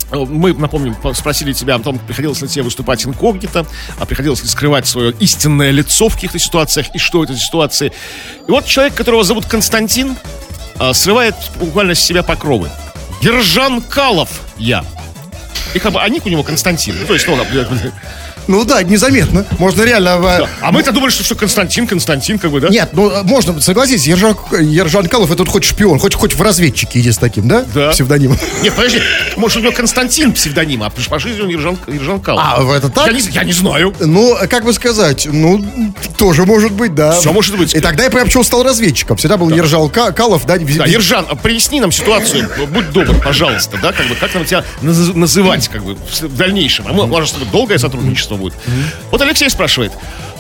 Мы, напомним, по- спросили тебя о том, приходилось ли тебе выступать инкогнито, а приходилось ли скрывать свое истинное лицо в каких-то ситуациях, и что это за ситуации. И вот человек, которого зовут Константин, а, срывает буквально с себя покровы. Ержан Калов я. И как бы, ник у него Константин. Ну, то есть, ну, Ну да, незаметно. Можно реально... э, а мы-то думали, что, что Константин, Константин, как бы, да? Нет, ну э, можно, согласитесь, Ержан, Ержан Калов это хоть шпион, хоть, хоть в разведчике иди с таким, да? Да. Псевдонимом. Нет, подожди, может, у него Константин псевдоним, а по жизни он Ержан, Ержан Калов. А, это так? Я не, я не знаю. Ну, как бы сказать, ну, тоже может быть, да. Всё может быть. И тогда я почему стал разведчиком. Всегда был Ержал Ка- Калов, да, Да, Ержан, а проясни нам ситуацию, будь добр, пожалуйста, да, как бы, как нам тебя наз- называть, как бы, в дальнейшем. А мы, тобой долгое сотрудничество будет. Вот Алексей спрашивает,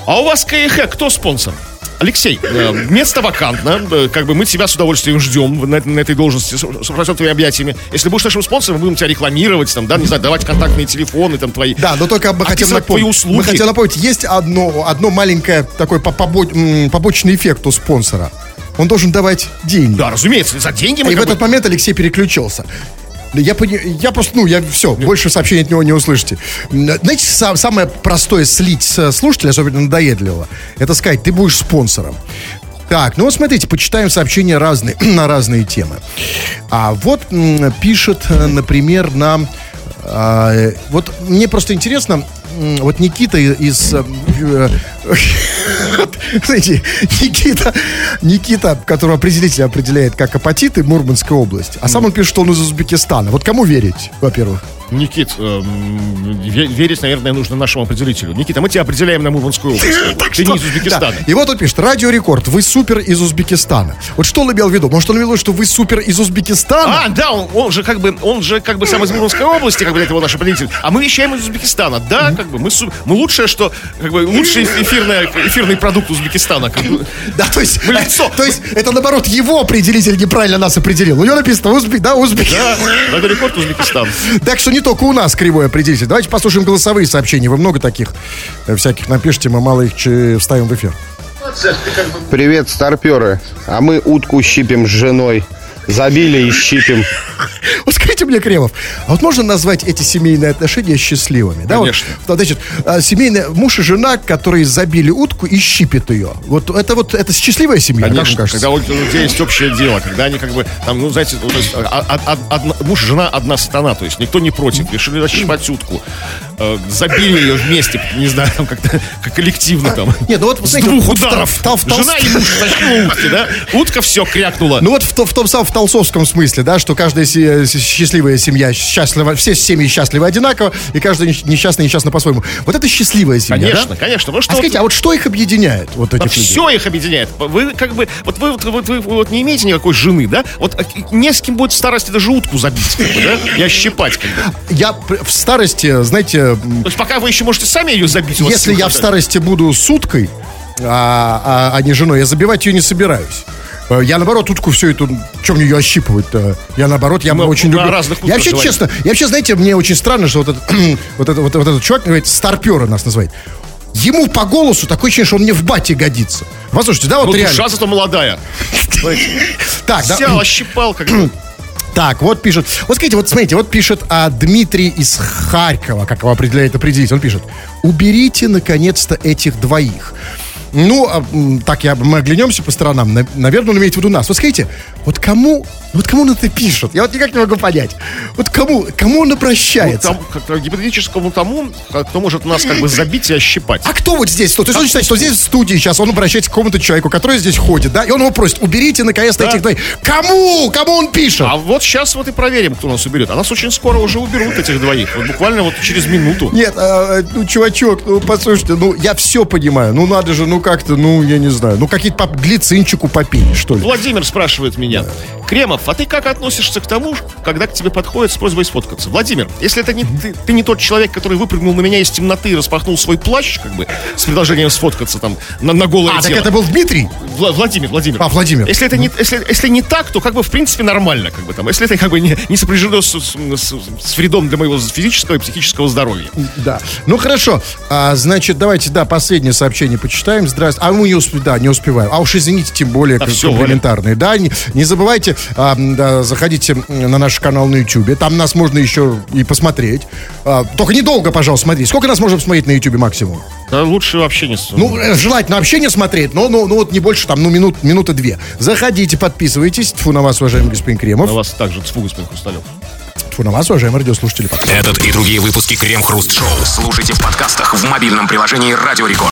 а у вас КХ кто спонсор? Алексей, э, место вакантно, э, как бы мы тебя с удовольствием ждем на, на этой должности с, с распростертыми объятиями. Если будешь нашим спонсором, мы будем тебя рекламировать, там, да, не знаю, давать контактные телефоны, там, твои. Да, но только мы хотим Описывать твои напомнить. услуги. Мы хотим напомнить, есть одно, одно маленькое такой побочный эффект у спонсора. Он должен давать деньги. Да, разумеется, за деньги мы И в как бы- этот момент Алексей переключился. Я, пони- я просто, ну, я все, больше сообщений от него не услышите. Знаете, са- самое простое слить с слушателя, особенно надоедливого, это сказать, ты будешь спонсором. Так, ну вот смотрите, почитаем сообщения разные, на разные темы. А вот пишет, э, например, нам... а, э, вот мне просто интересно, вот Никита из... э, э, Знаете, Никита, Никита, которого определитель определяет как апатиты Мурманской области, а сам он пишет, что он из Узбекистана. Вот кому верить, во-первых? Никит, ве- верить, наверное, нужно нашему определителю. Никита, мы тебя определяем на Мурманскую область. Ты не из Узбекистана. Да. И вот он пишет, радио рекорд, вы супер из Узбекистана. Вот что он имел в виду? Может, он имел в виду, что вы супер из Узбекистана? А, да, он, он же как бы, он же как бы сам из Мурманской области, как бы это его наш определитель. А мы вещаем из Узбекистана. Да, как бы мы, мы лучшее, что, как бы, лучший эфирное, эфирный продукт Узбекистана. как бы. Да, то есть, Мы лицо. то есть, это наоборот, его определитель неправильно нас определил. У него написано Узбек, да, Узбек. Да, радиорекорд Узбекистан. Так что не только у нас кривой определитель. Давайте послушаем голосовые сообщения. Вы много таких э, всяких напишите, мы мало их вставим в эфир. Привет, старперы. А мы утку щипим с женой. Забили и щипим. Вот скажите мне, Кремов, а вот можно назвать эти семейные отношения счастливыми? Да, Конечно. Вот, значит, а, семейная муж и жена, которые забили утку и щипят ее. Вот это вот это счастливая семья, как вам Конечно, кажется? когда у людей есть общее дело, когда они как бы, там, ну, знаете, вот, есть, а- а- а- одна- муж и жена одна сатана, то есть никто не против, решили расщипать утку. Э, забили ее вместе, не знаю, там как-то как коллективно там. Нет, ну вот, С знаете, двух вот в ударов. Тол- в Толст- Жена и муж тащила утки, да? Утка все крякнула. Ну вот в, в том самом в толсовском смысле, да, что каждая се- с- счастливая семья счастлива, все семьи счастливы одинаково, и каждая несч- несчастная несчастна по-своему. Вот это счастливая семья, конечно, да? конечно. Потому что А вот- скажите, а вот что их объединяет, вот этих людей? все их объединяет. Вы как бы, вот вы, вот, вот вы вот не имеете никакой жены, да? Вот а, не с кем будет в старости даже утку забить, как бы, да? И ощипать, как бы. Я в старости, знаете, То есть пока вы еще можете сами ее забить. если я в старости буду суткой, а, а- а не женой, я забивать ее не собираюсь. Э, Я наоборот утку всю эту, чем ее ощипывать-то? Я наоборот, я Мы очень люблю. разных я вообще утках честно, я вообще, знаете, мне очень странно, что вот этот, вот этот, вот, вот этот чувак, говорит, старпера нас называет. Ему по голосу такое ощущение, что он мне в бате годится. Послушайте, да, вот Ну, реально. душа зато молодая. Так, да. Сел, ощипал, как. Так, вот пишет. Вот скажите, вот смотрите, вот пишет а, Дмитрий из Харькова, как его определяет определить. Он пишет: уберите наконец-то этих двоих. Ну, а, так я, мы оглянемся по сторонам. На- наверное, он имеет в виду нас. Вот скажите, вот кому, вот кому он это пишет? Я вот никак не могу понять. Вот кому, кому он обращается? Там, как гипотетическому тому, кто может нас как бы забить и ощипать. А кто вот здесь? То есть он считает, что здесь в студии сейчас он обращается к какому-то человеку, который здесь ходит, да, и он его просит, уберите наконец-то Да. этих двоих. Кому? Кому он пишет? А вот сейчас вот и проверим, кто нас уберет. А нас очень скоро уже уберут, этих двоих. Вот буквально вот через минуту. Нет, а, ну, чувачок, ну, послушайте, ну, я все понимаю. Ну, надо же, ну, как-то, ну, я не знаю. Ну, какие-то по глицинчику попить, что ли. Владимир спрашивает меня. Кремов, а ты как относишься к тому, когда к тебе подходит с просьбой сфоткаться? Владимир, если это не ты, ты не тот человек, который выпрыгнул на меня из темноты и распахнул свой плащ, как бы, с предложением сфоткаться там на, на голое А, так тело. это был Дмитрий? Вла- Владимир, Владимир. А, Владимир. Если это не, если, если не так, то как бы в принципе нормально, как бы там. Если это как бы не, не сопряжено с, с- с- с вредом для моего физического и психического здоровья. Да. Ну, хорошо. А, значит, давайте, да, последнее сообщение почитаем. Здравствуйте. А мы не успеем, да, не успеваем. А уж извините, тем более, всё, комплиментарные. Да, не, не забывайте, а, да, заходите на наш канал на YouTube. Там нас можно еще и посмотреть. А, только недолго, пожалуйста, смотрите. Сколько нас можно посмотреть на YouTube максимум? Да лучше вообще не... с- Ну, э, желательно вообще не смотреть, но ну, ну, вот не больше, там, ну, минут, минуты две. Заходите, подписывайтесь. Тьфу на вас, уважаемый господин Кремов. на вас также тьфу, господин Хрусталев. Тьфу на вас, уважаемые радиослушатели. Пока. Этот и другие выпуски Крем Хруст Шоу слушайте в подкастах в мобильном приложении Радио Рекорд.